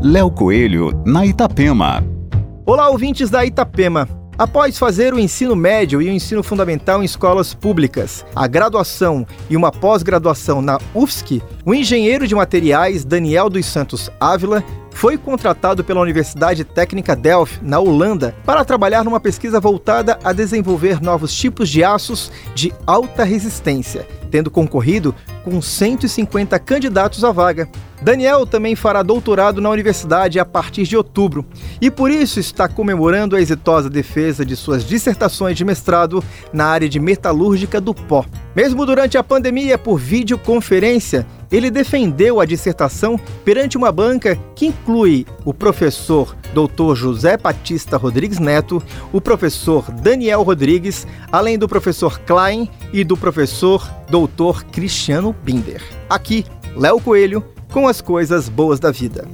Léo Coelho, na Itapema. Olá, ouvintes da Itapema. Após fazer o ensino médio e o ensino fundamental em escolas públicas, a graduação e uma pós-graduação na UFSC, o engenheiro de materiais Daniel dos Santos Ávila foi contratado pela Universidade Técnica Delft, na Holanda, para trabalhar numa pesquisa voltada a desenvolver novos tipos de aços de alta resistência, tendo concorrido com 150 candidatos à vaga. Daniel também fará doutorado na universidade a partir de outubro e por isso está comemorando a exitosa defesa de suas dissertações de mestrado na área de metalúrgica do pó. Mesmo durante a pandemia por videoconferência, ele defendeu a dissertação perante uma banca que inclui o professor Dr. José Batista Rodrigues Neto, o professor Daniel Rodrigues, além do professor Klein e do professor Dr. Cristiano Binder. Aqui, Léo Coelho com as coisas boas da vida.